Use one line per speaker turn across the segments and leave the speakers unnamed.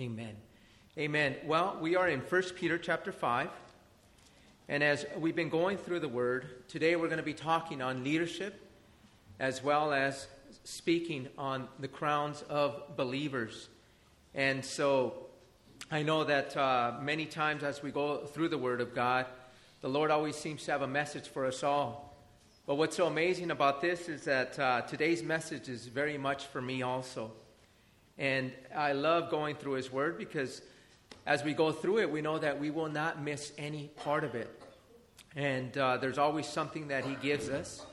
Amen. Amen. Well, we are in 1 Peter chapter 5. And as we've been going through the word, today we're going to be talking on leadership as well as speaking on the crowns of believers. And so I know that uh, many times as we go through the word of God, the Lord always seems to have a message for us all. But what's so amazing about this is that uh, today's message is very much for me also. And I love going through His Word because as we go through it, we know that we will not miss any part of it. And uh, there's always something that He gives us.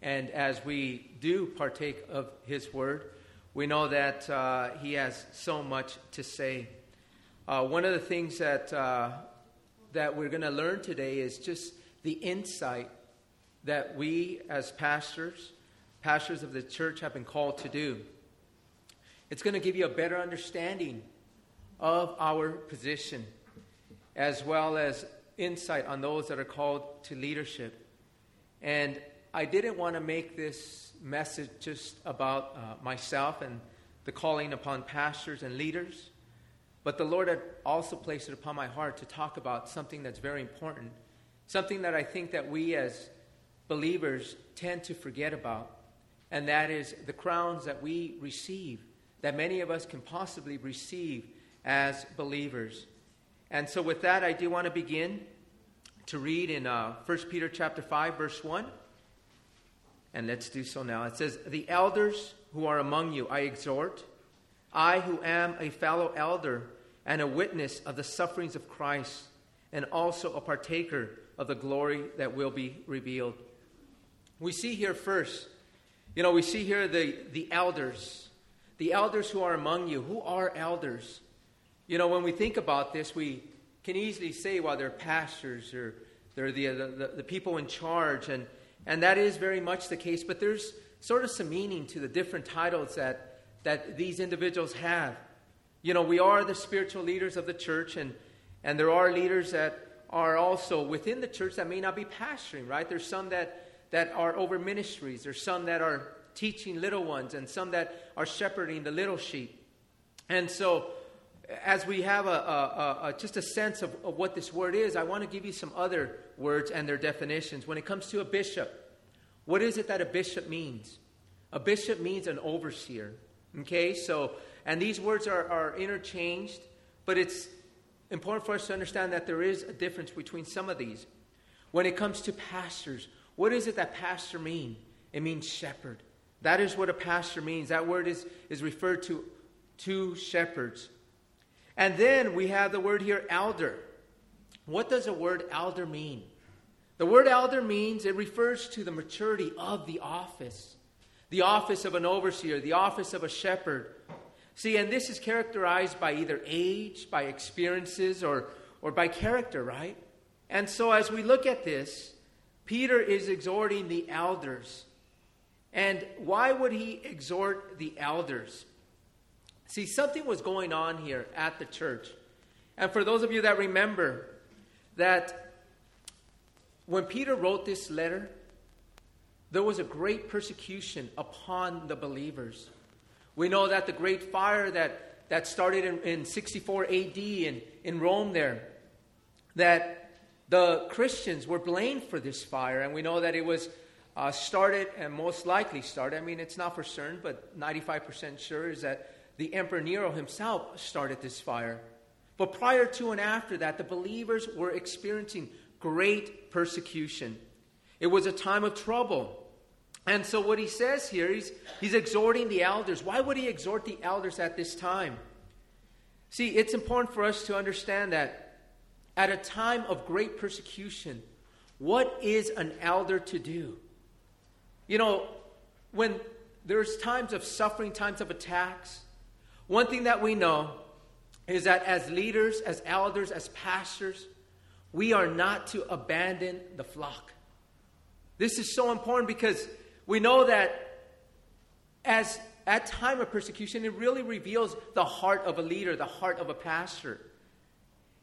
And as we do partake of His Word, we know that uh, He has so much to say. Uh, one of the things that, uh, that we're going to learn today is just the insight that we as pastors, pastors of the church, have been called to do. It's going to give you a better understanding of our position, as well as insight on those that are called to leadership. And I didn't want to make this message just about uh, myself and the calling upon pastors and leaders, but the Lord had also placed it upon my heart to talk about something that's very important, something that I think that we as believers tend to forget about, and that is the crowns that we receive that many of us can possibly receive as believers. And so with that, I do want to begin to read in uh, 1 Peter chapter 5, verse 1. And let's do so now. It says, The elders who are among you I exhort, I who am a fellow elder and a witness of the sufferings of Christ, and also a partaker of the glory that will be revealed. We see here first, you know, we see here the, the elders the elders who are among you. Who are elders? You know, when we think about this, we can easily say, well, they're pastors or they're the, the, the people in charge. And, and that is very much the case. But there's sort of some meaning to the different titles that, that these individuals have. You know, we are the spiritual leaders of the church, and, and there are leaders that are also within the church that may not be pastoring, right? There's some that, that are over ministries, there's some that are teaching little ones, and some that are shepherding the little sheep. And so, as we have a, a, a, just a sense of, of what this word is, I want to give you some other words and their definitions. When it comes to a bishop, what is it that a bishop means? A bishop means an overseer. Okay, so, and these words are, are interchanged, but it's important for us to understand that there is a difference between some of these. When it comes to pastors, what is it that pastor mean? It means shepherd. That is what a pastor means. That word is, is referred to two shepherds. And then we have the word here, elder. What does the word elder mean? The word elder means it refers to the maturity of the office, the office of an overseer, the office of a shepherd. See, and this is characterized by either age, by experiences, or, or by character, right? And so as we look at this, Peter is exhorting the elders and why would he exhort the elders? See, something was going on here at the church. And for those of you that remember that when Peter wrote this letter, there was a great persecution upon the believers. We know that the great fire that, that started in, in 64 AD in, in Rome there, that the Christians were blamed for this fire. And we know that it was uh, started and most likely started, I mean, it's not for certain, but 95% sure is that the Emperor Nero himself started this fire. But prior to and after that, the believers were experiencing great persecution. It was a time of trouble. And so, what he says here, he's, he's exhorting the elders. Why would he exhort the elders at this time? See, it's important for us to understand that at a time of great persecution, what is an elder to do? You know, when there's times of suffering, times of attacks, one thing that we know is that as leaders, as elders, as pastors, we are not to abandon the flock. This is so important because we know that as at time of persecution, it really reveals the heart of a leader, the heart of a pastor.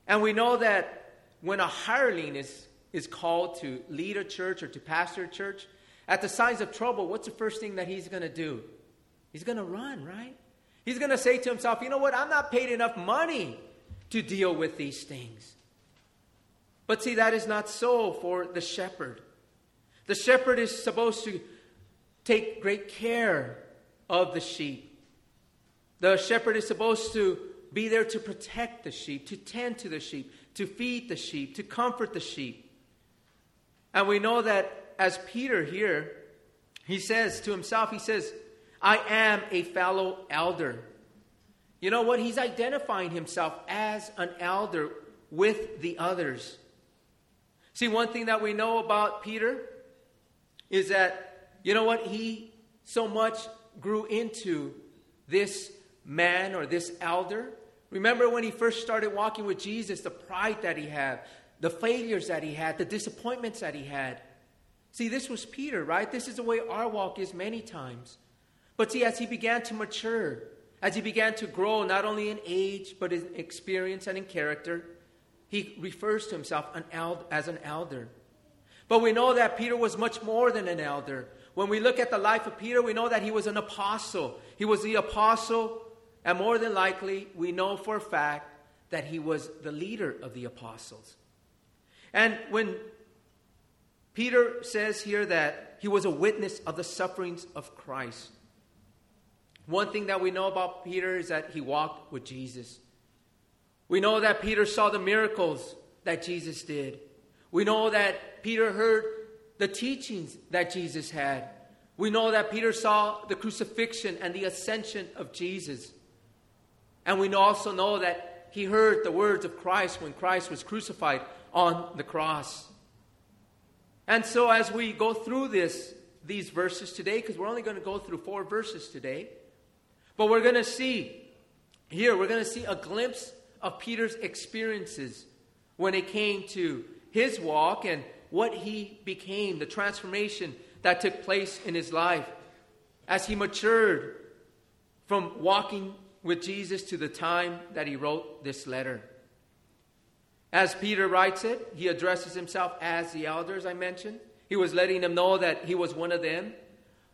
And we know that when a hireling is, is called to lead a church or to pastor a church, at the signs of trouble, what's the first thing that he's going to do? He's going to run, right? He's going to say to himself, you know what? I'm not paid enough money to deal with these things. But see, that is not so for the shepherd. The shepherd is supposed to take great care of the sheep. The shepherd is supposed to be there to protect the sheep, to tend to the sheep, to feed the sheep, to comfort the sheep. And we know that as Peter here, he says to himself, he says, I am a fellow elder. You know what? He's identifying himself as an elder with the others. See, one thing that we know about Peter is that, you know what? He so much grew into this man or this elder. Remember when he first started walking with Jesus, the pride that he had, the failures that he had, the disappointments that he had. See, this was Peter, right? This is the way our walk is many times. But see, as he began to mature, as he began to grow, not only in age, but in experience and in character, he refers to himself as an elder. But we know that Peter was much more than an elder. When we look at the life of Peter, we know that he was an apostle. He was the apostle, and more than likely, we know for a fact that he was the leader of the apostles. And when Peter says here that he was a witness of the sufferings of Christ, one thing that we know about Peter is that he walked with Jesus. We know that Peter saw the miracles that Jesus did. We know that Peter heard the teachings that Jesus had. We know that Peter saw the crucifixion and the ascension of Jesus. And we also know that he heard the words of Christ when Christ was crucified on the cross. And so, as we go through this, these verses today, because we're only going to go through four verses today, but we're going to see here, we're going to see a glimpse of Peter's experiences when it came to his walk and what he became, the transformation that took place in his life as he matured from walking with Jesus to the time that he wrote this letter. As Peter writes it, he addresses himself as the elders I mentioned. He was letting them know that he was one of them.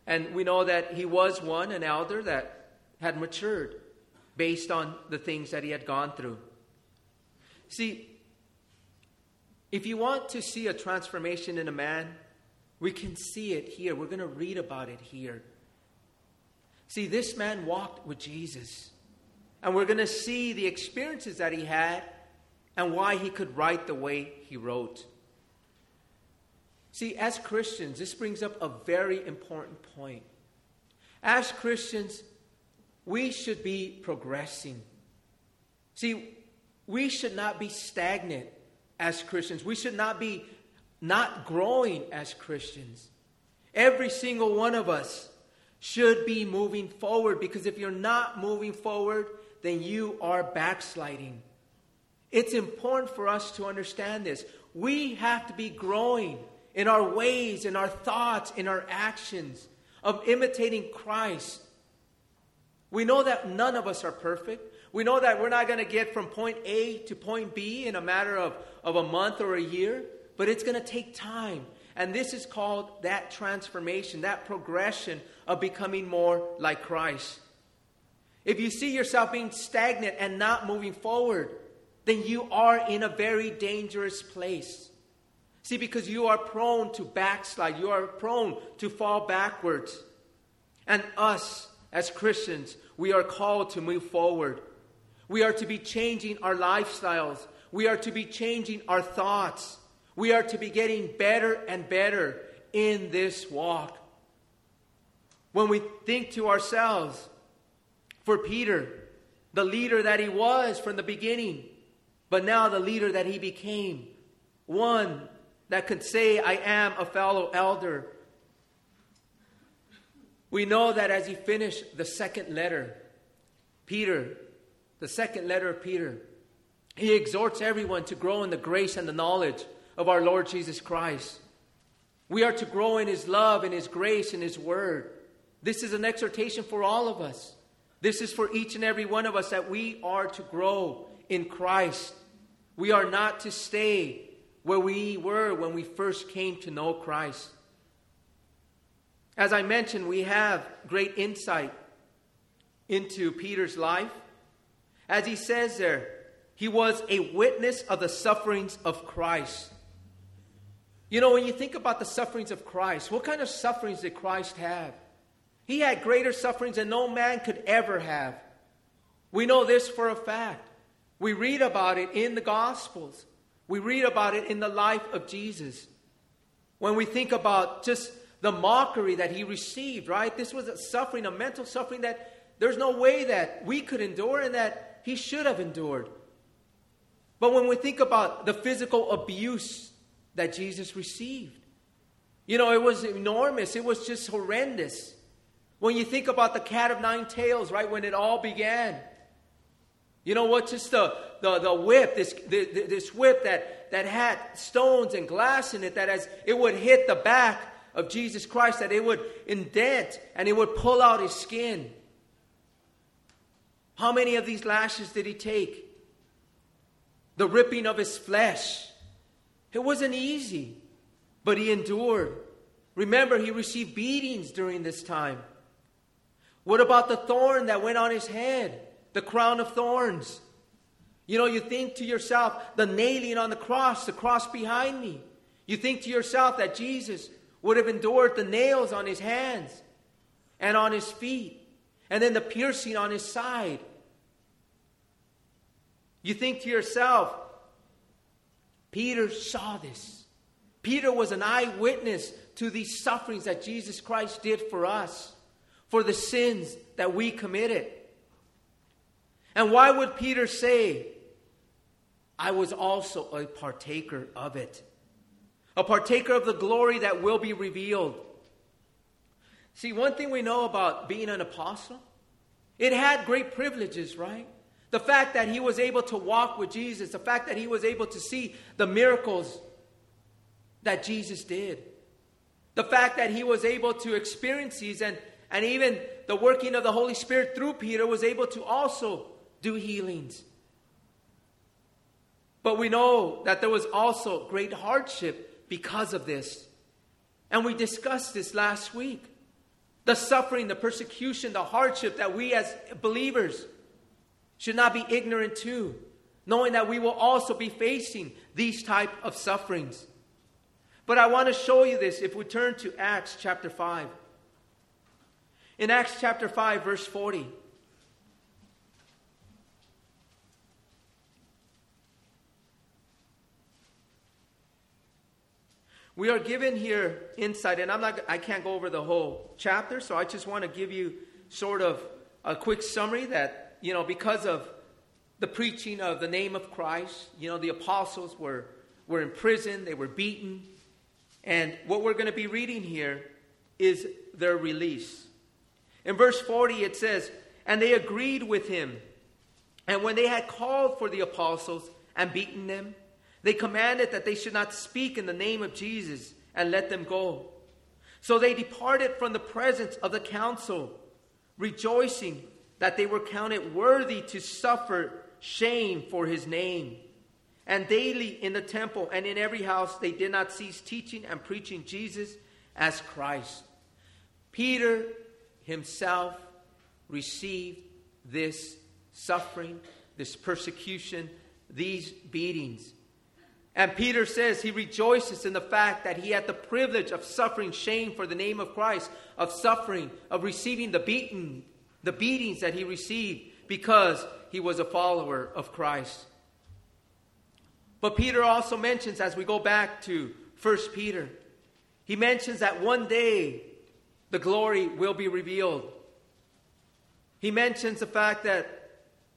And we know that he was one, an elder that had matured based on the things that he had gone through. See, if you want to see a transformation in a man, we can see it here. We're going to read about it here. See, this man walked with Jesus. And we're going to see the experiences that he had and why he could write the way he wrote. See, as Christians, this brings up a very important point. As Christians, we should be progressing. See, we should not be stagnant as Christians. We should not be not growing as Christians. Every single one of us should be moving forward because if you're not moving forward, then you are backsliding. It's important for us to understand this. We have to be growing in our ways, in our thoughts, in our actions of imitating Christ. We know that none of us are perfect. We know that we're not going to get from point A to point B in a matter of, of a month or a year, but it's going to take time. And this is called that transformation, that progression of becoming more like Christ. If you see yourself being stagnant and not moving forward, then you are in a very dangerous place. See, because you are prone to backslide, you are prone to fall backwards. And us, as Christians, we are called to move forward. We are to be changing our lifestyles. We are to be changing our thoughts. We are to be getting better and better in this walk. When we think to ourselves, for Peter, the leader that he was from the beginning, but now the leader that he became, one that could say, I am a fellow elder, we know that as he finished the second letter, Peter, the second letter of Peter, he exhorts everyone to grow in the grace and the knowledge of our Lord Jesus Christ. We are to grow in his love, in his grace, in his word. This is an exhortation for all of us. This is for each and every one of us that we are to grow in Christ. We are not to stay where we were when we first came to know Christ. As I mentioned, we have great insight into Peter's life. As he says there, he was a witness of the sufferings of Christ. You know, when you think about the sufferings of Christ, what kind of sufferings did Christ have? He had greater sufferings than no man could ever have. We know this for a fact. We read about it in the Gospels, we read about it in the life of Jesus. When we think about just the mockery that he received, right? This was a suffering, a mental suffering that there's no way that we could endure and that he should have endured. But when we think about the physical abuse that Jesus received, you know, it was enormous. It was just horrendous. When you think about the cat of nine tails, right, when it all began, you know what? Just the, the, the whip, this, the, this whip that, that had stones and glass in it, that as it would hit the back of Jesus Christ, that it would indent and it would pull out his skin. How many of these lashes did he take? The ripping of his flesh. It wasn't easy, but he endured. Remember, he received beatings during this time. What about the thorn that went on his head? The crown of thorns. You know, you think to yourself, the nailing on the cross, the cross behind me. You think to yourself that Jesus would have endured the nails on his hands and on his feet, and then the piercing on his side. You think to yourself, Peter saw this. Peter was an eyewitness to these sufferings that Jesus Christ did for us, for the sins that we committed. And why would Peter say, I was also a partaker of it? A partaker of the glory that will be revealed. See, one thing we know about being an apostle, it had great privileges, right? The fact that he was able to walk with Jesus, the fact that he was able to see the miracles that Jesus did, the fact that he was able to experience these, and, and even the working of the Holy Spirit through Peter was able to also do healings. But we know that there was also great hardship because of this. And we discussed this last week. The suffering, the persecution, the hardship that we as believers should not be ignorant to, knowing that we will also be facing these type of sufferings. But I want to show you this if we turn to Acts chapter 5. In Acts chapter 5 verse 40, We are given here insight, and I'm not, I can't go over the whole chapter, so I just want to give you sort of a quick summary that, you know, because of the preaching of the name of Christ, you know, the apostles were, were in prison, they were beaten, and what we're going to be reading here is their release. In verse 40, it says, And they agreed with him. And when they had called for the apostles and beaten them, they commanded that they should not speak in the name of Jesus and let them go. So they departed from the presence of the council, rejoicing that they were counted worthy to suffer shame for his name. And daily in the temple and in every house they did not cease teaching and preaching Jesus as Christ. Peter himself received this suffering, this persecution, these beatings. And Peter says he rejoices in the fact that he had the privilege of suffering shame for the name of Christ, of suffering, of receiving the beaten, the beatings that he received because he was a follower of Christ. But Peter also mentions, as we go back to 1 Peter, he mentions that one day the glory will be revealed. He mentions the fact that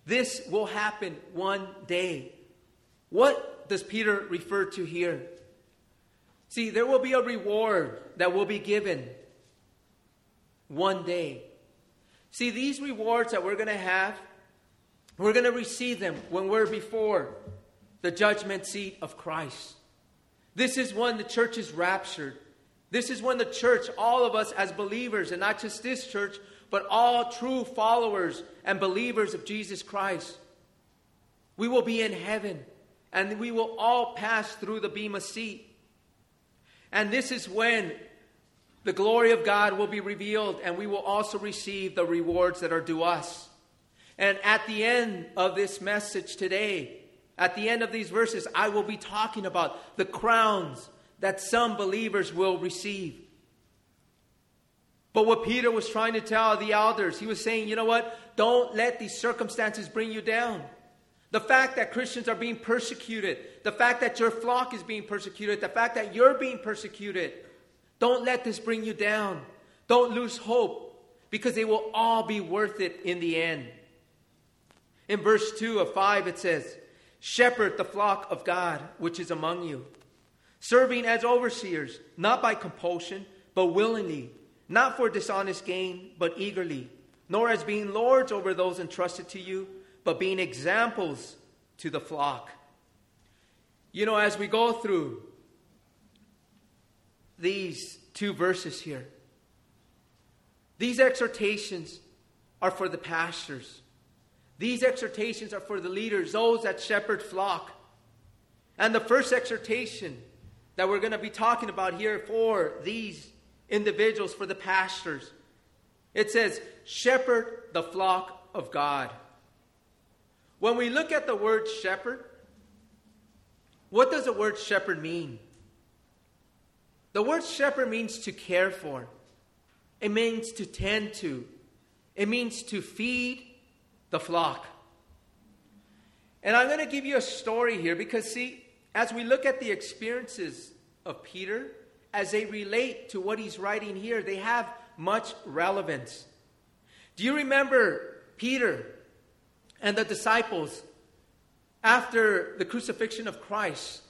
this will happen one day. What does Peter refer to here? See, there will be a reward that will be given one day. See, these rewards that we're going to have, we're going to receive them when we're before the judgment seat of Christ. This is when the church is raptured. This is when the church, all of us as believers, and not just this church, but all true followers and believers of Jesus Christ, we will be in heaven and we will all pass through the Bema seat. And this is when the glory of God will be revealed, and we will also receive the rewards that are due us. And at the end of this message today, at the end of these verses, I will be talking about the crowns that some believers will receive. But what Peter was trying to tell the elders, he was saying, you know what? Don't let these circumstances bring you down. The fact that Christians are being persecuted, the fact that your flock is being persecuted, the fact that you're being persecuted, don't let this bring you down. Don't lose hope because they will all be worth it in the end. In verse 2 of 5, it says, Shepherd the flock of God which is among you, serving as overseers, not by compulsion, but willingly, not for dishonest gain, but eagerly, nor as being lords over those entrusted to you, but being examples to the flock. You know, as we go through these two verses here. These exhortations are for the pastors. These exhortations are for the leaders, those that shepherd flock. And the first exhortation that we're going to be talking about here for these individuals, for the pastors, it says, Shepherd the flock of God. When we look at the word shepherd, what does the word shepherd mean? The word shepherd means to care for, it means to tend to, it means to feed the flock. And I'm going to give you a story here because, see, as we look at the experiences of Peter, as they relate to what he's writing here, they have much relevance. Do you remember Peter and the disciples after the crucifixion of Christ?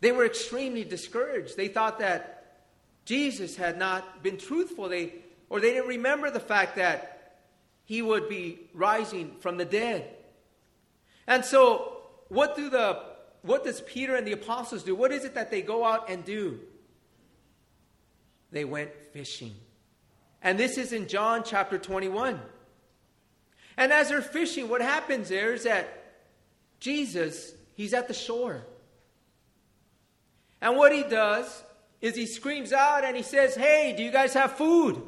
They were extremely discouraged. They thought that Jesus had not been truthful. They, or they didn't remember the fact that he would be rising from the dead. And so, what do the what does Peter and the apostles do? What is it that they go out and do? They went fishing. And this is in John chapter 21. And as they're fishing, what happens there is that Jesus, he's at the shore. And what he does is he screams out and he says, Hey, do you guys have food?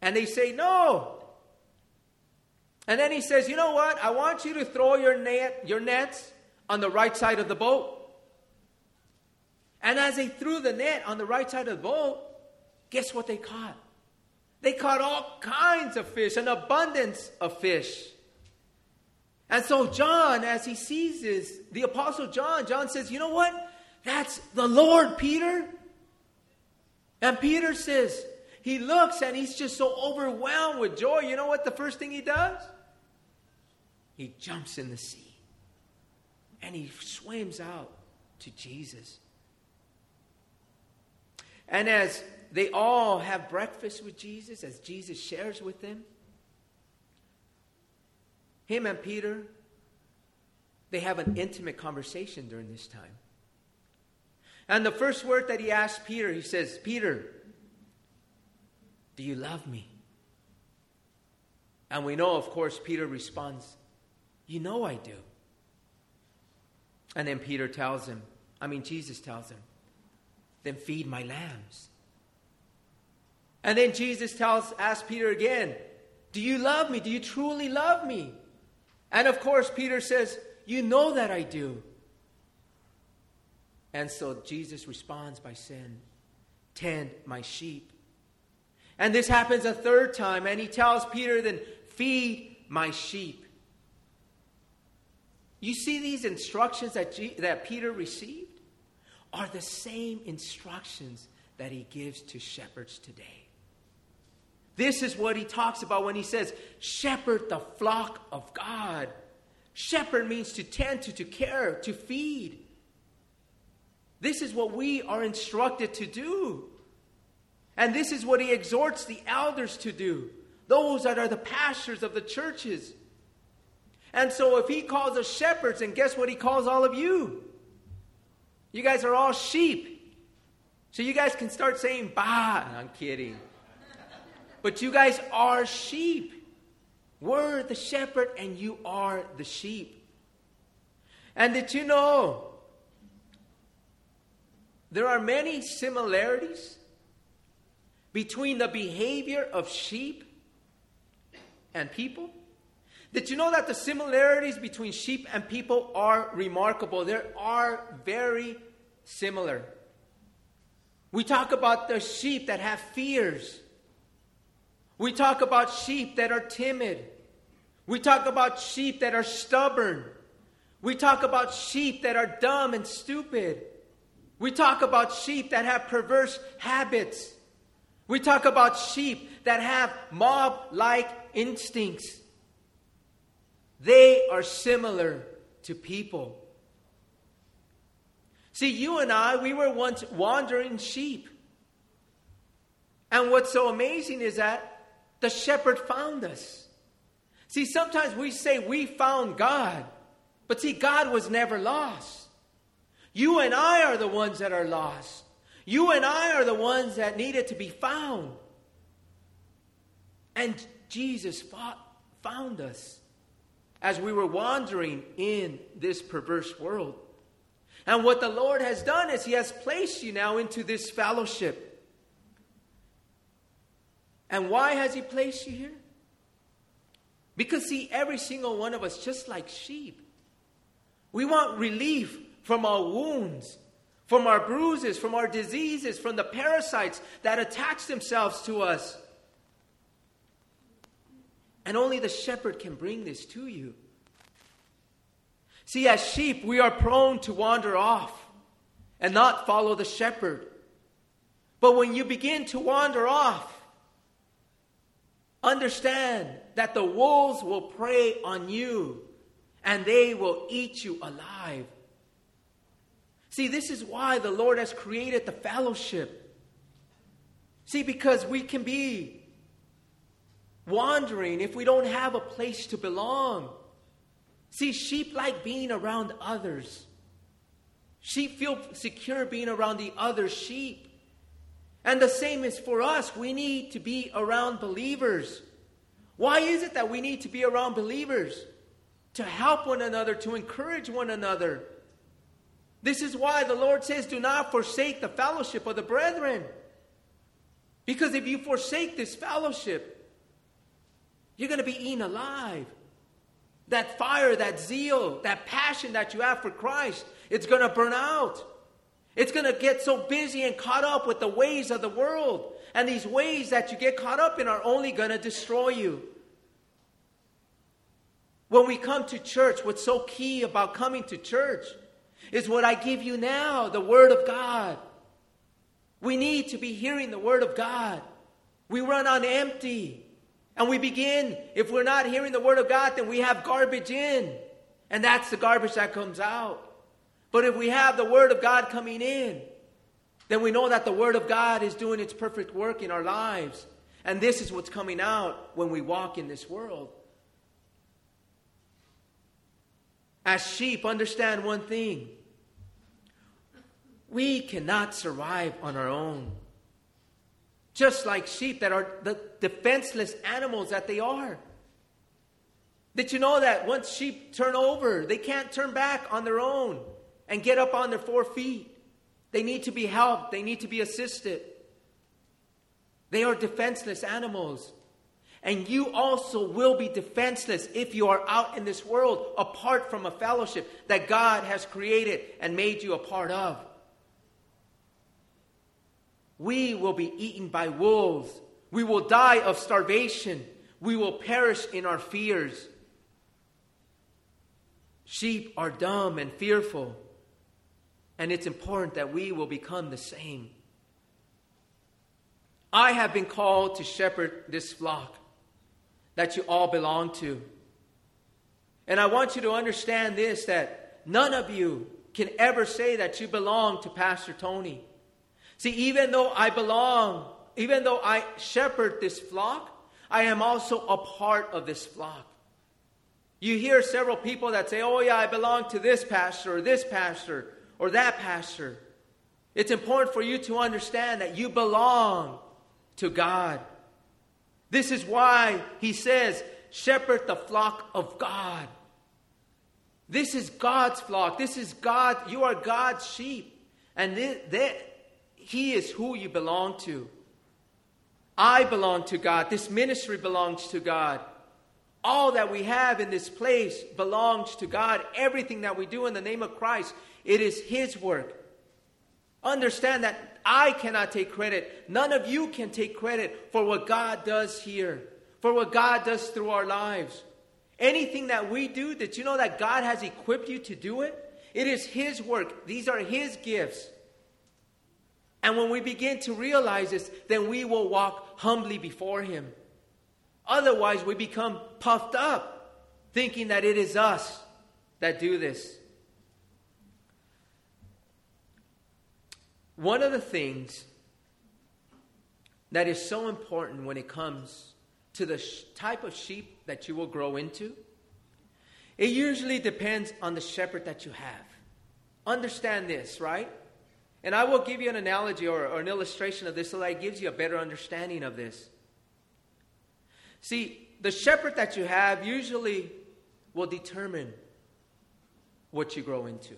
And they say, No. And then he says, You know what? I want you to throw your, net, your nets on the right side of the boat. And as they threw the net on the right side of the boat, guess what they caught? They caught all kinds of fish, an abundance of fish. And so, John, as he sees this, the Apostle John, John says, You know what? That's the Lord, Peter. And Peter says, He looks and he's just so overwhelmed with joy. You know what the first thing he does? He jumps in the sea and he swims out to Jesus. And as they all have breakfast with Jesus, as Jesus shares with them, him and Peter, they have an intimate conversation during this time. And the first word that he asks Peter, he says, Peter, do you love me? And we know, of course, Peter responds, You know I do. And then Peter tells him, I mean, Jesus tells him, Then feed my lambs. And then Jesus tells, asks Peter again, Do you love me? Do you truly love me? And of course, Peter says, You know that I do. And so Jesus responds by saying, Tend my sheep. And this happens a third time, and he tells Peter, Then feed my sheep. You see, these instructions that, G- that Peter received are the same instructions that he gives to shepherds today. This is what he talks about when he says, shepherd the flock of God. Shepherd means to tend to, to care, to feed. This is what we are instructed to do. And this is what he exhorts the elders to do, those that are the pastors of the churches. And so if he calls us shepherds, and guess what he calls all of you? You guys are all sheep. So you guys can start saying, bah. I'm kidding. But you guys are sheep. We're the shepherd, and you are the sheep. And did you know there are many similarities between the behavior of sheep and people? Did you know that the similarities between sheep and people are remarkable? They are very similar. We talk about the sheep that have fears. We talk about sheep that are timid. We talk about sheep that are stubborn. We talk about sheep that are dumb and stupid. We talk about sheep that have perverse habits. We talk about sheep that have mob like instincts. They are similar to people. See, you and I, we were once wandering sheep. And what's so amazing is that the shepherd found us. See, sometimes we say we found God, but see, God was never lost. You and I are the ones that are lost. You and I are the ones that needed to be found. And Jesus fought, found us as we were wandering in this perverse world. And what the Lord has done is He has placed you now into this fellowship. And why has He placed you here? Because, see, every single one of us, just like sheep, we want relief from our wounds, from our bruises, from our diseases, from the parasites that attach themselves to us. And only the shepherd can bring this to you. See, as sheep, we are prone to wander off and not follow the shepherd. But when you begin to wander off, understand that the wolves will prey on you and they will eat you alive. See, this is why the Lord has created the fellowship. See, because we can be wandering if we don't have a place to belong. See, sheep like being around others. Sheep feel secure being around the other sheep. And the same is for us. We need to be around believers. Why is it that we need to be around believers? To help one another, to encourage one another. This is why the Lord says, Do not forsake the fellowship of the brethren. Because if you forsake this fellowship, you're going to be eaten alive. That fire, that zeal, that passion that you have for Christ, it's going to burn out. It's going to get so busy and caught up with the ways of the world. And these ways that you get caught up in are only going to destroy you. When we come to church, what's so key about coming to church is what I give you now the Word of God. We need to be hearing the Word of God. We run on empty. And we begin, if we're not hearing the Word of God, then we have garbage in. And that's the garbage that comes out. But if we have the Word of God coming in, then we know that the Word of God is doing its perfect work in our lives. And this is what's coming out when we walk in this world. As sheep, understand one thing we cannot survive on our own. Just like sheep that are the defenseless animals that they are. Did you know that once sheep turn over, they can't turn back on their own and get up on their four feet? They need to be helped, they need to be assisted. They are defenseless animals. And you also will be defenseless if you are out in this world apart from a fellowship that God has created and made you a part of. We will be eaten by wolves. We will die of starvation. We will perish in our fears. Sheep are dumb and fearful, and it's important that we will become the same. I have been called to shepherd this flock that you all belong to. And I want you to understand this that none of you can ever say that you belong to Pastor Tony. See, even though I belong, even though I shepherd this flock, I am also a part of this flock. You hear several people that say, Oh, yeah, I belong to this pastor or this pastor or that pastor. It's important for you to understand that you belong to God. This is why he says, Shepherd the flock of God. This is God's flock. This is God. You are God's sheep. And that He is who you belong to. I belong to God. This ministry belongs to God. All that we have in this place belongs to God. Everything that we do in the name of Christ, it is His work. Understand that I cannot take credit. None of you can take credit for what God does here, for what God does through our lives. Anything that we do, that you know that God has equipped you to do it? It is His work. These are His gifts. And when we begin to realize this, then we will walk humbly before Him. Otherwise, we become puffed up, thinking that it is us that do this. One of the things that is so important when it comes to the sh- type of sheep that you will grow into, it usually depends on the shepherd that you have. Understand this, right? And I will give you an analogy or, or an illustration of this so that it gives you a better understanding of this. See, the shepherd that you have usually will determine what you grow into.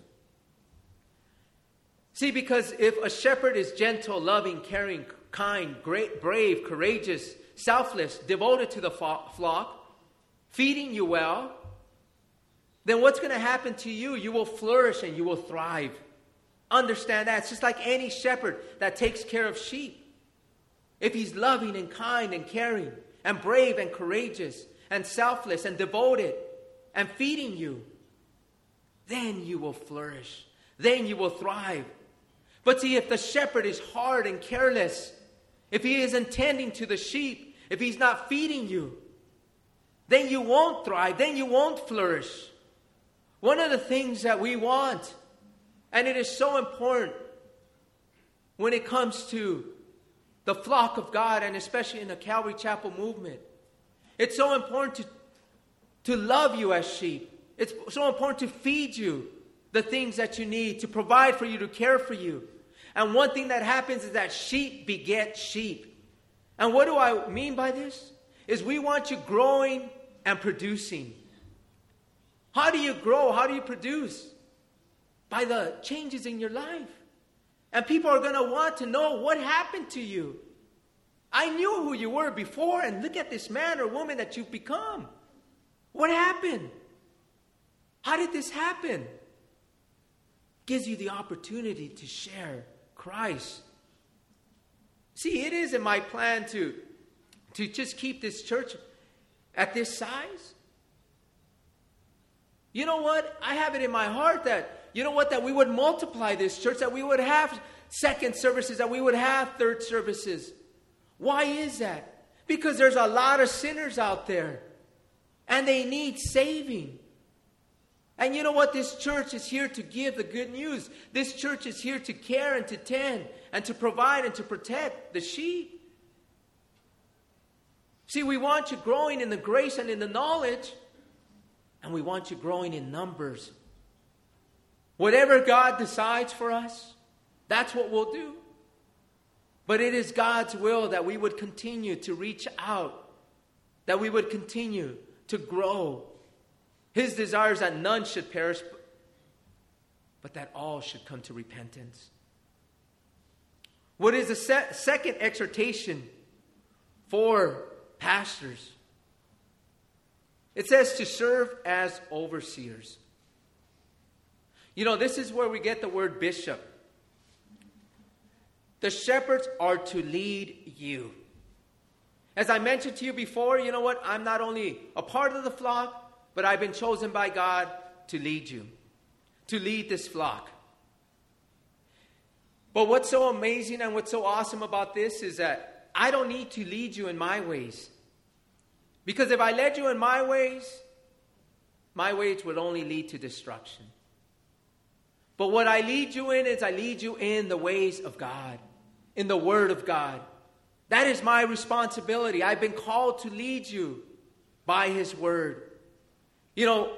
See, because if a shepherd is gentle, loving, caring, kind, great, brave, courageous, selfless, devoted to the flock, feeding you well, then what's going to happen to you? You will flourish and you will thrive. Understand that. It's just like any shepherd that takes care of sheep. If he's loving and kind and caring, and brave and courageous and selfless and devoted and feeding you, then you will flourish. Then you will thrive. But see, if the shepherd is hard and careless, if he isn't tending to the sheep, if he's not feeding you, then you won't thrive, then you won't flourish. One of the things that we want, and it is so important when it comes to the flock of God, and especially in the Calvary Chapel movement. It's so important to, to love you as sheep. It's so important to feed you the things that you need, to provide for you, to care for you. And one thing that happens is that sheep beget sheep. And what do I mean by this? Is we want you growing and producing. How do you grow? How do you produce? By the changes in your life. And people are going to want to know what happened to you. I knew who you were before, and look at this man or woman that you've become. What happened? How did this happen? Gives you the opportunity to share Christ. See, it isn't my plan to, to just keep this church at this size. You know what? I have it in my heart that you know what? That we would multiply this church, that we would have second services, that we would have third services. Why is that? Because there's a lot of sinners out there and they need saving. And you know what? This church is here to give the good news. This church is here to care and to tend and to provide and to protect the sheep. See, we want you growing in the grace and in the knowledge, and we want you growing in numbers Whatever God decides for us, that's what we'll do. But it is God's will that we would continue to reach out, that we would continue to grow. His desire is that none should perish, but that all should come to repentance. What is the se- second exhortation for pastors? It says to serve as overseers. You know, this is where we get the word bishop. The shepherds are to lead you. As I mentioned to you before, you know what? I'm not only a part of the flock, but I've been chosen by God to lead you, to lead this flock. But what's so amazing and what's so awesome about this is that I don't need to lead you in my ways. Because if I led you in my ways, my ways would only lead to destruction. But what I lead you in is I lead you in the ways of God, in the Word of God. That is my responsibility. I've been called to lead you by His Word. You know,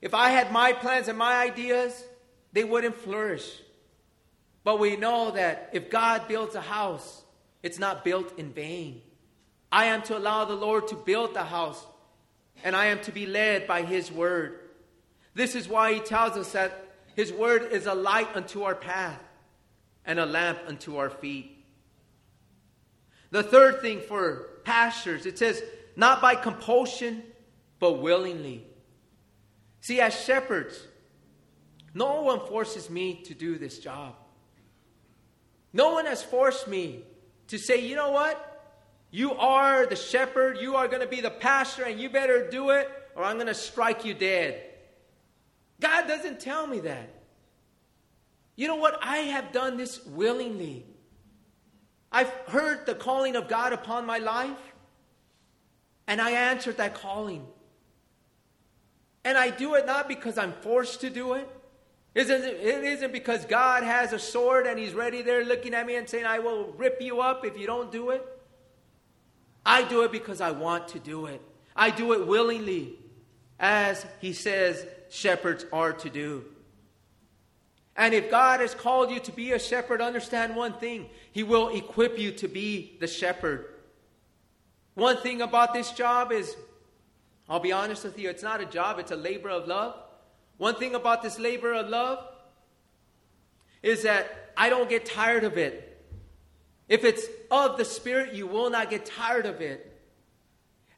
if I had my plans and my ideas, they wouldn't flourish. But we know that if God builds a house, it's not built in vain. I am to allow the Lord to build the house, and I am to be led by His Word. This is why He tells us that his word is a light unto our path. and a lamp unto our feet. The third thing for pastors, it says, not by compulsion, but willingly. See, as shepherds, no one forces me to do this job. No one has forced me to say, you know what? You are the shepherd, you are going to be the pastor, and you better do it, or I'm going to strike you dead. God doesn't tell me that. You know what? I have done this willingly. I've heard the calling of God upon my life, and I answered that calling. And I do it not because I'm forced to do it. It isn't, because God has a sword and He's ready there looking at me and saying, I will rip you up if you don't do it. I do it because I want to do it. I do it willingly, as He says shepherds are to do. And if God has called you to be a shepherd, understand one thing He will equip you to be the shepherd. One thing about this job is, I'll be honest with you, it's not a job, it's a labor of love. One thing about this labor of love is that I don't get tired of it. If it's of the Spirit, you will not get tired of it.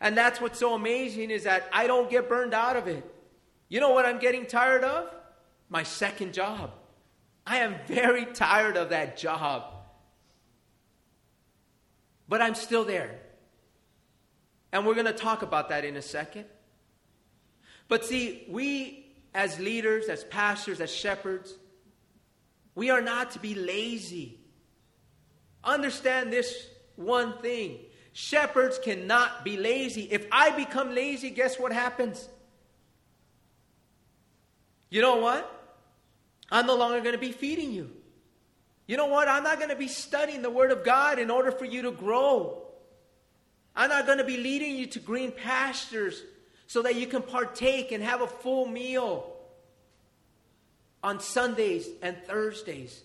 And that's what's so amazing is that I don't get burned out of it. You know what I'm getting tired of? My second job. I am very tired of that job. But I'm still there. And we're going to talk about that in a second. But see, we as leaders, as pastors, as shepherds, we are not to be lazy. Understand this one thing shepherds cannot be lazy. If I become lazy, guess what happens? You know what? I'm no longer going to be feeding you. You know what? I'm not going to be studying the Word of God in order for you to grow. I'm not going to be leading you to green pastures so that you can partake and have a full meal on Sundays and Thursdays.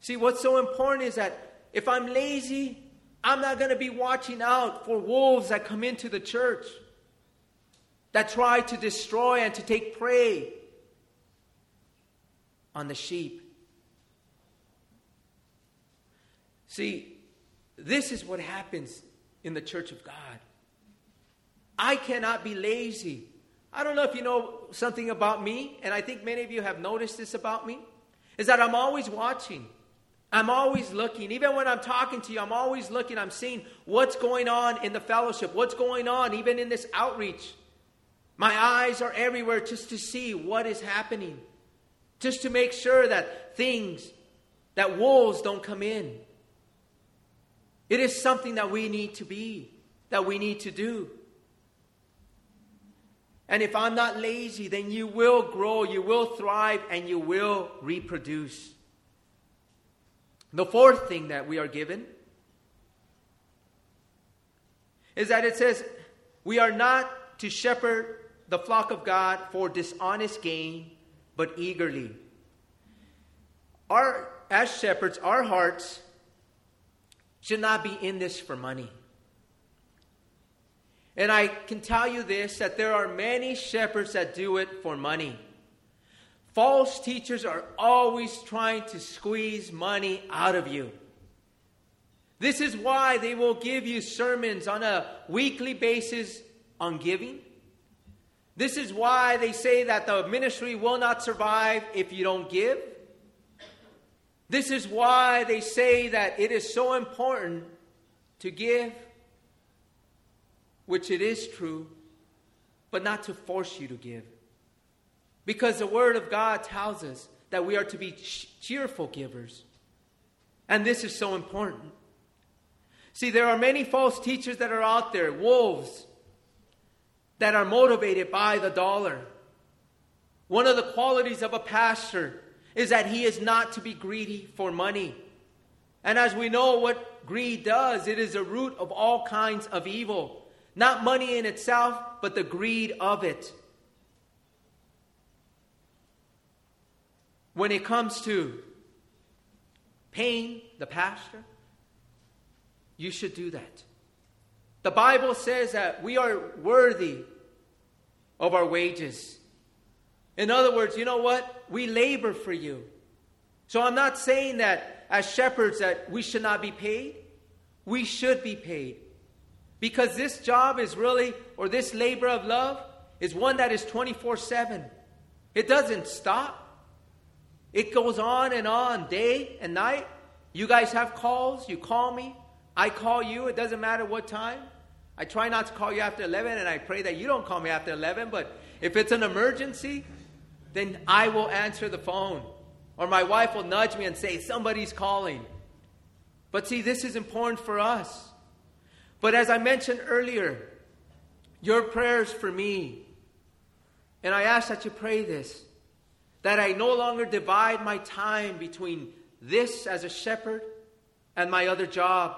See, what's so important is that if I'm lazy, I'm not going to be watching out for wolves that come into the church that try to destroy and to take prey on the sheep. See, this is what happens in the church of God. I cannot be lazy. I don't know if you know something about me, and I think many of you have noticed this about me, is that I'm always watching. I'm always looking. Even when I'm talking to you, I'm always looking. I'm seeing what's going on in the fellowship, what's going on even in this outreach. My eyes are everywhere just to see what is happening just to make sure that things, that wolves don't come in. It is something that we need to be, that we need to do. And if I'm not lazy, then you will grow, you will thrive, and you will reproduce. The fourth thing that we are given is that it says, We are not to shepherd the flock of God for dishonest gain but eagerly. Our, as shepherds, our hearts should not be in this for money. And I can tell you this that there are many shepherds that do it for money. False teachers are always trying to squeeze money out of you. This is why they will give you sermons on a weekly basis on giving. This is why they say that the ministry will not survive if you don't give. This is why they say that it is so important to give, which it is true, but not to force you to give. Because the Word of God tells us that we are to be cheerful givers. And this is so important. See, there are many false teachers that are out there, wolves, that are motivated by the dollar. One of the qualities of a pastor is that he is not to be greedy for money. And as we know what greed does, it is a root of all kinds of evil. Not money in itself, but the greed of it. When it comes to paying the pastor, you should do that. The Bible says that we are worthy of our wages. In other words, you know what? We labor for you. So I'm not saying that as shepherds that we should not be paid. We should be paid. Because this job is really, or this labor of love, is one that is 24 7. It doesn't stop. It goes on and on, day and night. You guys have calls, you call me, I call you, it doesn't matter what time. I try not to call you after 11, and I pray that you don't call me after 11, but if it's an emergency, then I will answer the phone. Or my wife will nudge me and say, Somebody's calling. But see, this is important for us. But as I mentioned earlier, your prayers for me, and I ask that you pray this, that I no longer divide my time between this as a shepherd and my other job.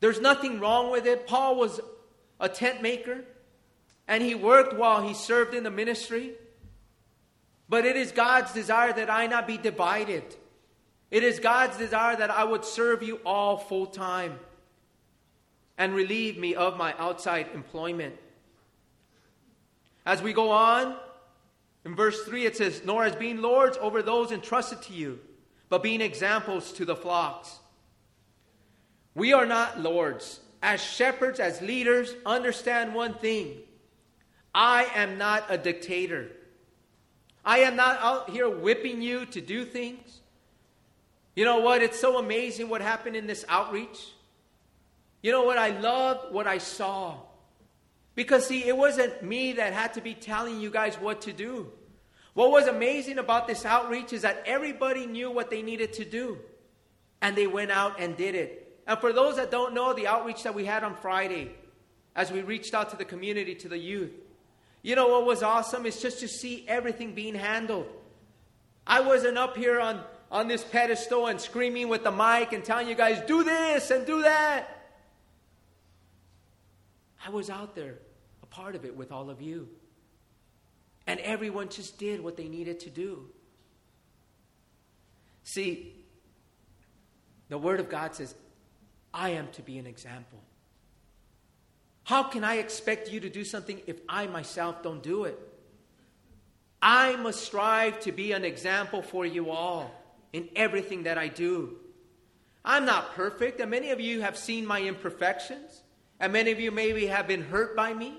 There's nothing wrong with it. Paul was a tent maker, and he worked while he served in the ministry. But it is God's desire that I not be divided. It is God's desire that I would serve you all full time and relieve me of my outside employment. As we go on, in verse 3 it says, Nor as being lords over those entrusted to you, but being examples to the flocks. We are not lords. As shepherds, as leaders, understand one thing I am not a dictator. I am not out here whipping you to do things. You know what? It's so amazing what happened in this outreach. You know what? I love what I saw. Because, see, it wasn't me that had to be telling you guys what to do. What was amazing about this outreach is that everybody knew what they needed to do. And they went out and did it. And for those that don't know, the outreach that we had on Friday, as we reached out to the community, to the youth, you know what was awesome? It's just to see everything being handled. I wasn't up here on, on this pedestal and screaming with the mic and telling you guys, do this and do that. I was out there, a part of it with all of you. And everyone just did what they needed to do. See, the Word of God says, I am to be an example. How can I expect you to do something if I myself don't do it? I must strive to be an example for you all in everything that I do. I'm not perfect, and many of you have seen my imperfections. And many of you maybe have been hurt by me.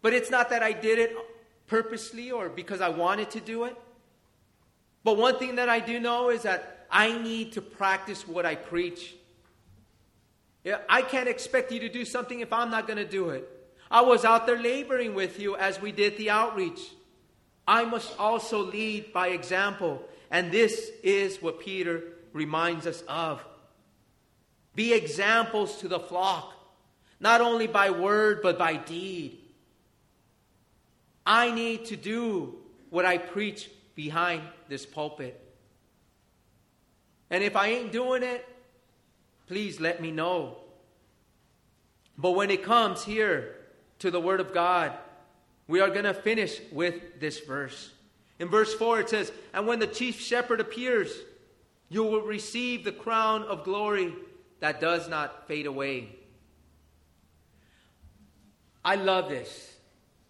But it's not that I did it purposely or because I wanted to do it. But one thing that I do know is that I need to practice what I preach. I can't expect you to do something if I'm not going to do it. I was out there laboring with you as we did the outreach. I must also lead by example. And this is what Peter reminds us of. Be examples to the flock, not only by word, but by deed. I need to do what I preach behind this pulpit. And if I ain't doing it, please let me know. But when it comes here to the Word of God, we are going to finish with this verse. In verse 4, it says, And when the chief shepherd appears, you will receive the crown of glory that does not fade away. I love this.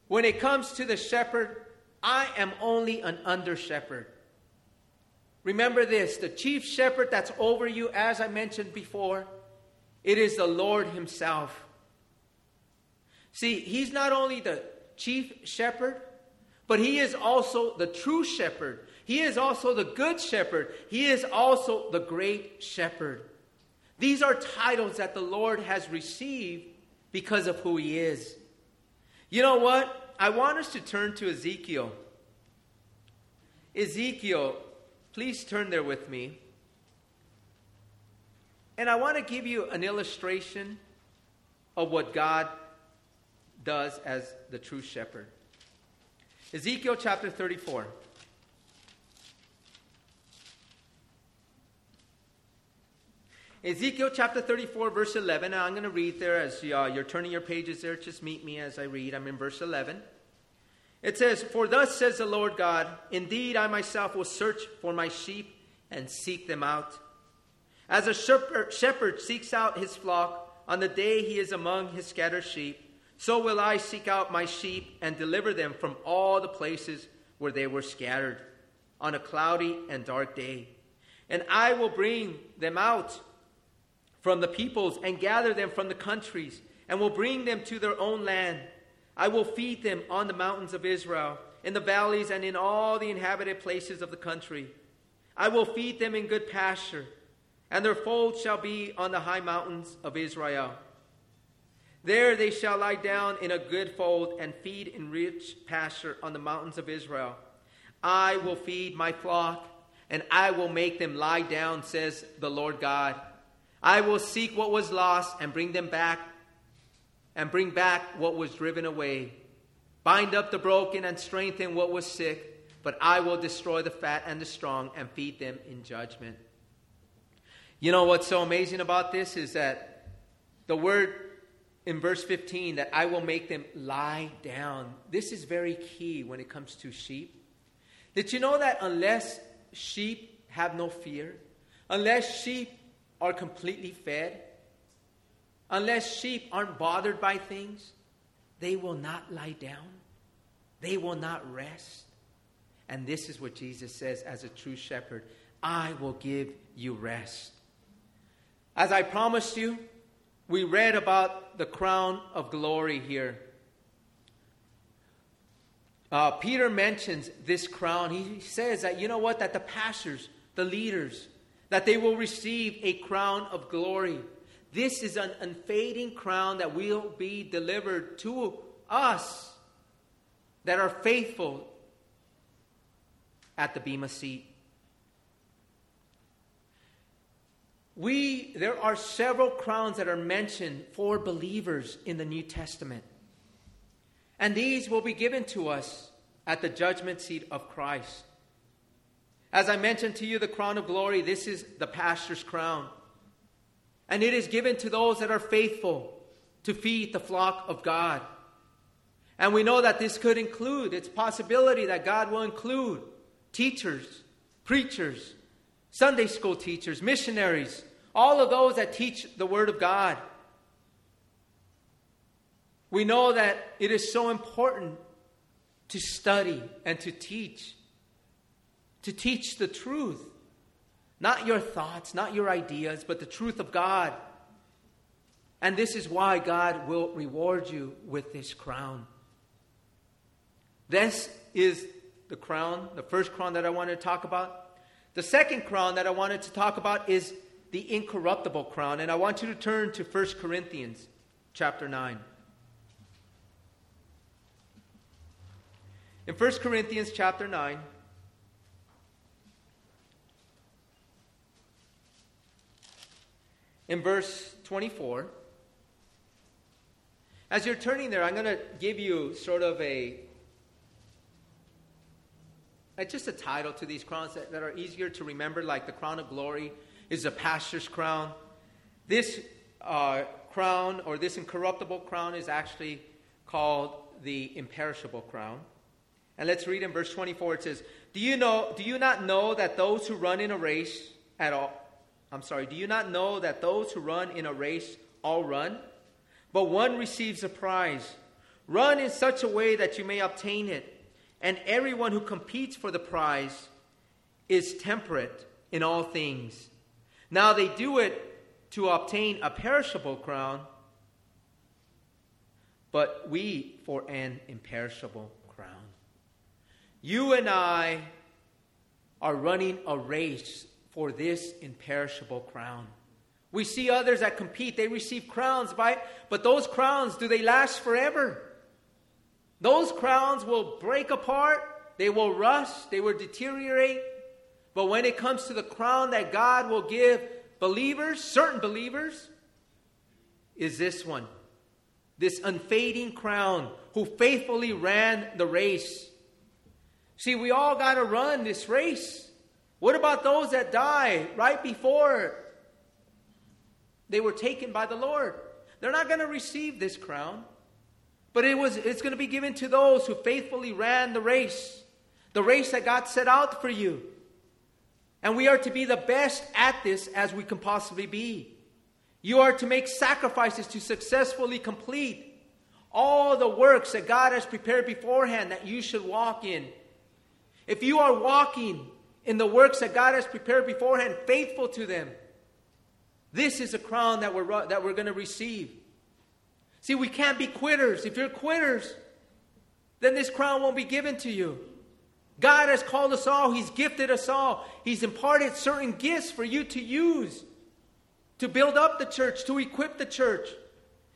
When it comes to the shepherd, I am only an under shepherd. Remember this the chief shepherd that's over you, as I mentioned before, it is the Lord Himself. See, He's not only the chief shepherd, but He is also the true shepherd. He is also the good shepherd. He is also the great shepherd. These are titles that the Lord has received because of who He is. You know what? I want us to turn to Ezekiel. Ezekiel, please turn there with me. And I want to give you an illustration of what God does as the true shepherd. Ezekiel chapter 34. Ezekiel chapter 34, verse 11. I'm going to read there as you're turning your pages there. Just meet me as I read. I'm in verse 11. It says, For thus says the Lord God, Indeed, I myself will search for my sheep and seek them out. As a shepherd seeks out his flock on the day he is among his scattered sheep, so will I seek out my sheep and deliver them from all the places where they were scattered. on a cloudy and dark day. And I will bring them out from the peoples and gather them from the countries, and will bring them to their own land. I will feed them on the mountains of Israel, in the valleys, and in all the inhabited places of the country. I will feed them in good pasture, and their fold shall be on the high mountains of Israel. There they shall lie down in a good fold and feed in rich pasture on the mountains of Israel. I will feed my flock, and I will make them lie down, says the Lord God. I will seek what was lost and bring them back, and bring back what was driven away. Bind up the broken and strengthen what was sick, but I will destroy the fat and the strong and feed them in judgment. You know what's so amazing about this is that the word in verse 15 that I will make them lie down. This is very key when it comes to sheep. Did you know that unless sheep have no fear, unless sheep are completely fed, unless sheep aren't bothered by things, they will not lie down, they will not rest. And this is what Jesus says as a true shepherd I will give you rest. As I promised you, we read about the crown of glory here. Uh, Peter mentions this crown. He says that, you know what, that the pastors, the leaders, that they will receive a crown of glory. This is an unfading crown that will be delivered to us that are faithful at the Bema seat. We, there are several crowns that are mentioned for believers in the New Testament. And these will be given to us at the judgment seat of Christ. As I mentioned to you, the crown of glory, this is the pastor's crown. And it is given to those that are faithful to feed the flock of God. And we know that this could include, it's possibility that God will include teachers, preachers, Sunday school teachers, missionaries, all of those that teach the Word of God. We know that it is so important to study and to teach, to teach the truth. Not your thoughts, not your ideas, but the truth of God. And this is why God will reward you with this crown. This is the crown, the first crown that I wanted to talk about. The second crown that I wanted to talk about is the incorruptible crown. And I want you to turn to 1 Corinthians chapter 9. In 1 Corinthians chapter 9, in verse 24, as you're turning there, I'm going to give you sort of a just a title to these crowns that, that are easier to remember, like the crown of glory is a pastor's crown. This uh, crown, or this incorruptible crown, is actually called the imperishable crown. And let's read in verse 24. It says, "Do you know? Do you not know that those who run in a race at all? I'm sorry. Do you not know that those who run in a race all run, but one receives a prize? Run in such a way that you may obtain it." and everyone who competes for the prize is temperate in all things. Now they do it to obtain a perishable crown, but we for an imperishable crown. You and I are running a race for this imperishable crown. We see others that compete, they receive crowns, right? But those crowns, do they last forever? Those crowns will break apart, they will rust, they will deteriorate. But when it comes to the crown that God will give believers, certain believers, is this one. This unfading crown who faithfully ran the race. See, we all got to run this race. What about those that die right before they were taken by the Lord? They're not going to receive this crown. But it was, it's going to be given to those who faithfully ran the race, the race that God set out for you. And we are to be the best at this as we can possibly be. You are to make sacrifices to successfully complete all the works that God has prepared beforehand that you should walk in. if you are walking in the works that God has prepared beforehand, faithful to them, this is a crown that we're, that we're going to receive. See, we can't be quitters. If you're quitters, then this crown won't be given to you. God has called us all, He's gifted us all, He's imparted certain gifts for you to use to build up the church, to equip the church.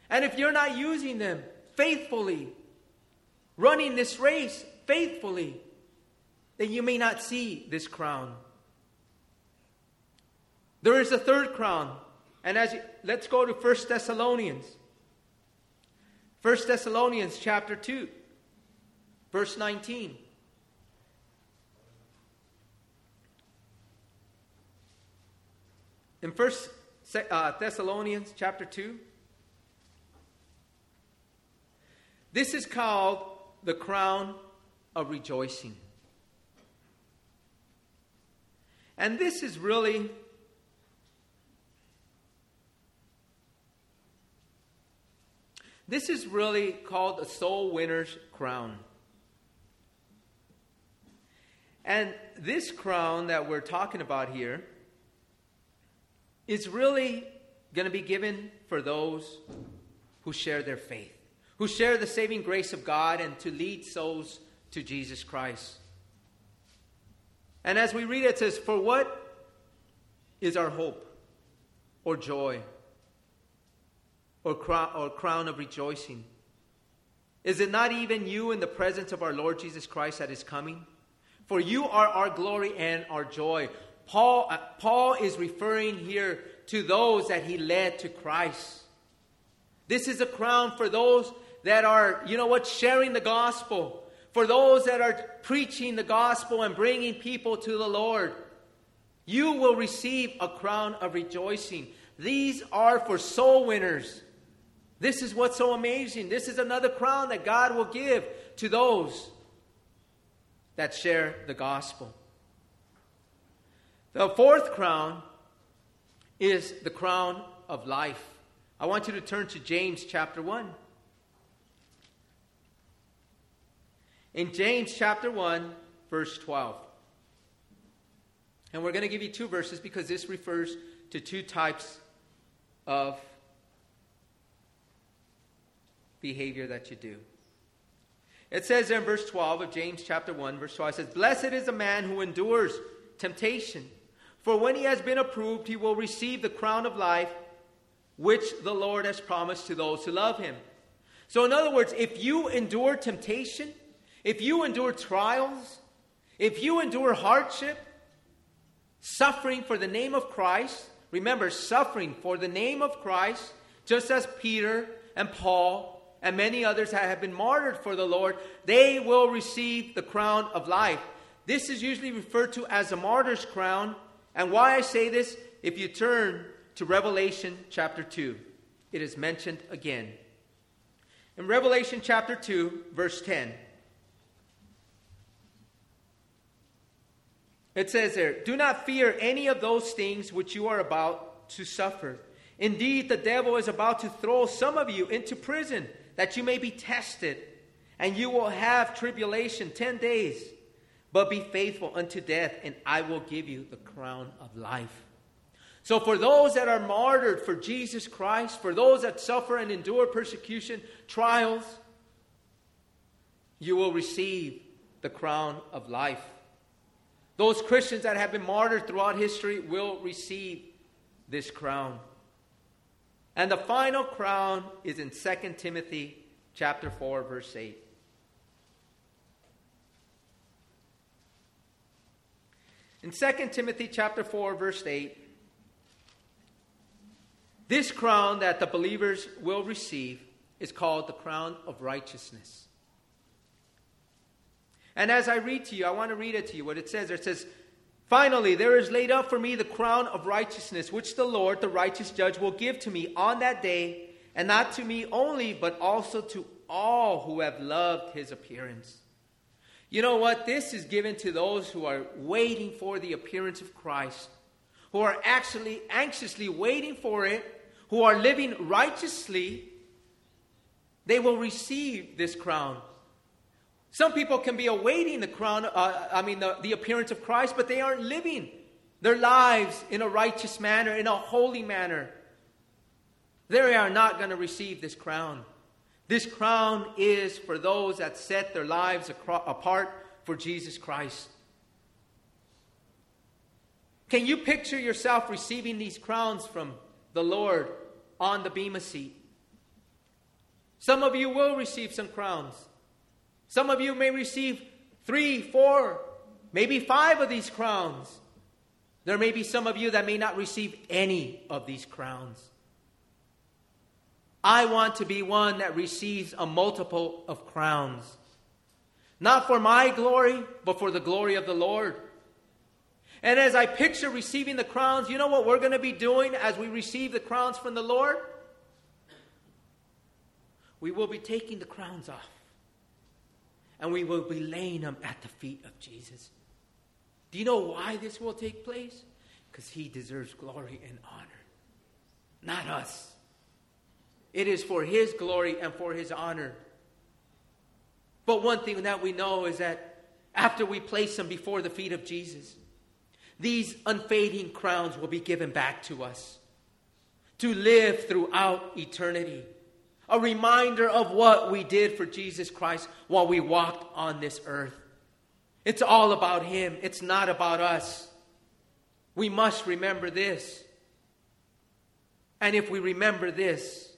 And if you're not using them faithfully, running this race faithfully, then you may not see this crown. There is a third crown. And as you, let's go to 1 Thessalonians. 1 Thessalonians chapter 2, verse 19. In 1 uh, Thessalonians chapter 2, this is called the crown of rejoicing. And this is really This is really called a soul winner's crown. And this crown that we're talking about here is really going to be given for those who share their faith, who share the saving grace of God, and to lead souls to Jesus Christ. And as we read it, it says, For what is our hope or joy or, crown, or crown of rejoicing? Is it not even you in the presence of our Lord Jesus Christ that is coming? For you are our glory and our joy. Paul, uh, Paul is referring here to those that he led to Christ. This is a crown for those that are, you know what, sharing the gospel, for those that are preaching the gospel and bringing people to the Lord. You will receive a crown of rejoicing. These are for soul winners. This is what's so amazing. This is another crown that God will give to those that share the gospel. The fourth crown is the crown of life. I want you to turn to James chapter 1. In James chapter 1, verse 12. And we're going to give you two verses because this refers to two types of behavior that you do. It says there in verse 12 of James chapter 1, verse 12, it says, Blessed is a man who endures temptation for when he has been approved, he will receive the crown of life which the Lord has promised to those who love him. So, in other words, if you endure temptation, if you endure trials, if you endure hardship, suffering for the name of Christ, remember, suffering for the name of Christ, just as Peter and Paul and many others have been martyred for the Lord, they will receive the crown of life. This is usually referred to as a martyr's crown and why I say this, if you turn to Revelation chapter 2, it is mentioned again. In Revelation chapter 2, verse 10, it says there, Do not fear any of those things which you are about to suffer. Indeed, the devil is about to throw some of you into prison that you may be tested, and you will have tribulation 10 days. But be faithful unto death, and I will give you the crown of life. So, for those that are martyred for Jesus Christ, for those that suffer and endure persecution, trials, you will receive the crown of life. Those Christians that have been martyred throughout history will receive this crown. And the final crown is in 2 Timothy chapter 4 verse 8. In 2 Timothy chapter 4 verse 8, this crown that the believers will receive is called the crown of righteousness. And as I read to you, I want to read it to you what it says. It says, Finally, there is laid up for me the crown of righteousness, which the Lord, the righteous judge, will give to me on that day, and not to me only, but also to all who have loved his appearance. You know what? This is given to those who are waiting for the appearance of Christ, who are actually anxiously waiting for it, who are living righteously. They will receive this crown. Some people can be awaiting the crown, uh, I mean, the, the appearance of Christ, but they aren't living their lives in a righteous manner, in a holy manner. They are not going to receive this crown. This crown is for those that set their lives acro- apart for Jesus Christ. Can you picture yourself receiving these crowns from the Lord on the Bema seat? Some of you will receive some crowns. Some of you may receive three, four, maybe five of these crowns. There may be some of you that may not receive any of these crowns. I want to be one that receives a multiple of crowns. Not for my glory, but for the glory of the Lord. And as I picture receiving the crowns, you know what we're going to be doing as we receive the crowns from the Lord? We will be taking the crowns off. And we will be laying them at the feet of Jesus. Do you know why this will take place? Because he deserves glory and honor, not us. It is for his glory and for his honor. But one thing that we know is that after we place them before the feet of Jesus, these unfading crowns will be given back to us to live throughout eternity. A reminder of what we did for Jesus Christ while we walked on this earth. It's all about Him, it's not about us. We must remember this. And if we remember this,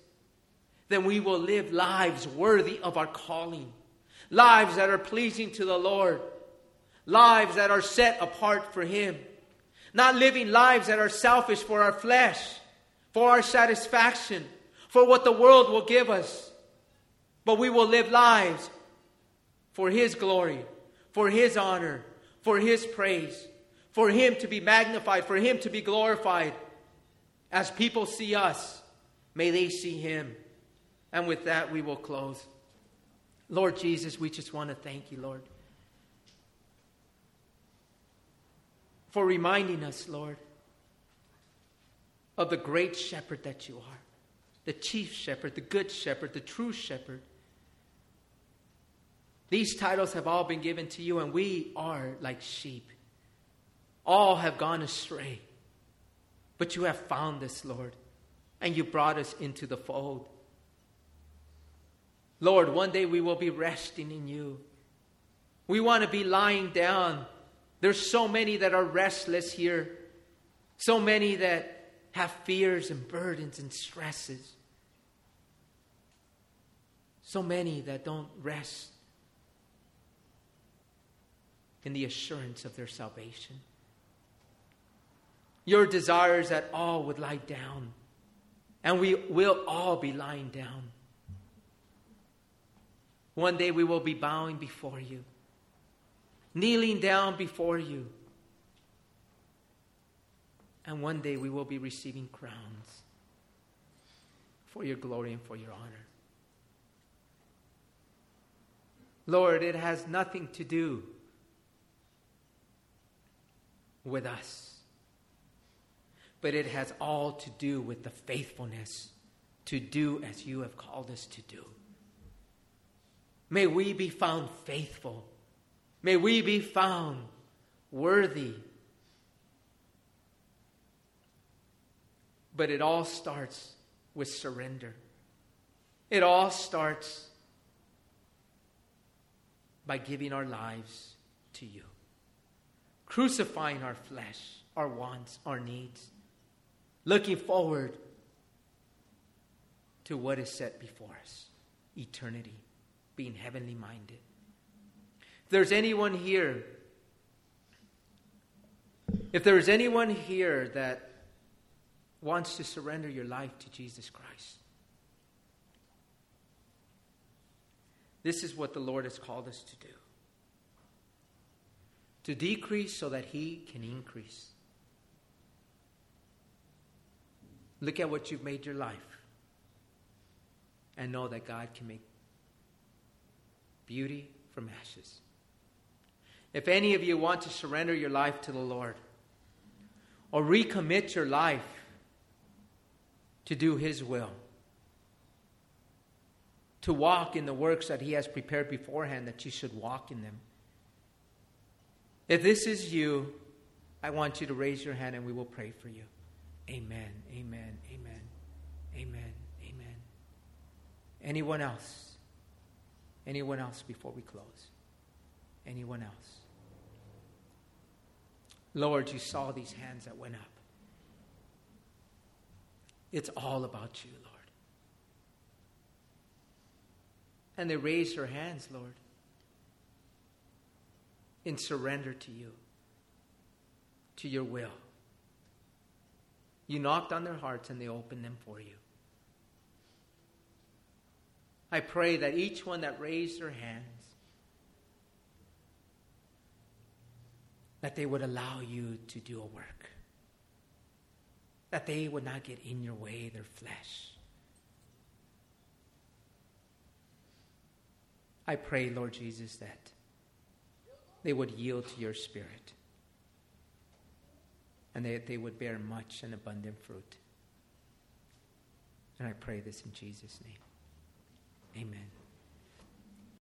then we will live lives worthy of our calling, lives that are pleasing to the Lord, lives that are set apart for Him, not living lives that are selfish for our flesh, for our satisfaction, for what the world will give us, but we will live lives for His glory, for His honor, for His praise, for Him to be magnified, for Him to be glorified. As people see us, may they see Him. And with that, we will close. Lord Jesus, we just want to thank you, Lord. for reminding us, Lord, of the great shepherd that you are the chief shepherd, the good shepherd, the true shepherd. These titles have all been given to you, and we are like sheep. All have gone astray. But you have found us, Lord, and you brought us into the fold. Lord, one day we will be resting in you. We want to be lying down there's so many that are restless here, so many that have fears and burdens and stresses, so many that don't rest in the assurance of their salvation. Your desires that all would lie down, and we will all be lying down. One day we will be bowing before you kneeling down before you. And one day we will be receiving crowns for your glory and for your honor. Lord, it has nothing to do with us, but it has all to do with the faithfulness to do as you have called us to do. May we be found faithful May we be found worthy. But it all starts with surrender. It all starts by giving our lives to you, crucifying our flesh, our wants, our needs, looking forward to what is set before us. Eternity, being heavenly minded. If there's anyone here, if there is anyone here that wants to surrender your life to Jesus Christ, this is what the Lord has called us to do to decrease so that He can increase. Look at what you've made your life and know that God can make beauty from ashes. If any of you want to surrender your life to the Lord or recommit your life to do His will, to walk in the works that He has prepared beforehand, that you should walk in them. If this is you, I want you to raise your hand and we will pray for you. Amen, amen, amen, amen, amen. Anyone else? Anyone else before we close? Anyone else? Lord, you saw these hands that went up. It's all about you, Lord. And they raised their hands, Lord, in surrender to you, to your will. You knocked on their hearts and they opened them for you. I pray that each one that raised their hands, that they would allow you to do a work, that they would not get in your way, their flesh. I pray, Lord Jesus, that they would yield to your spirit and that they would bear much and abundant fruit. And I pray this in Jesus' name. Amen.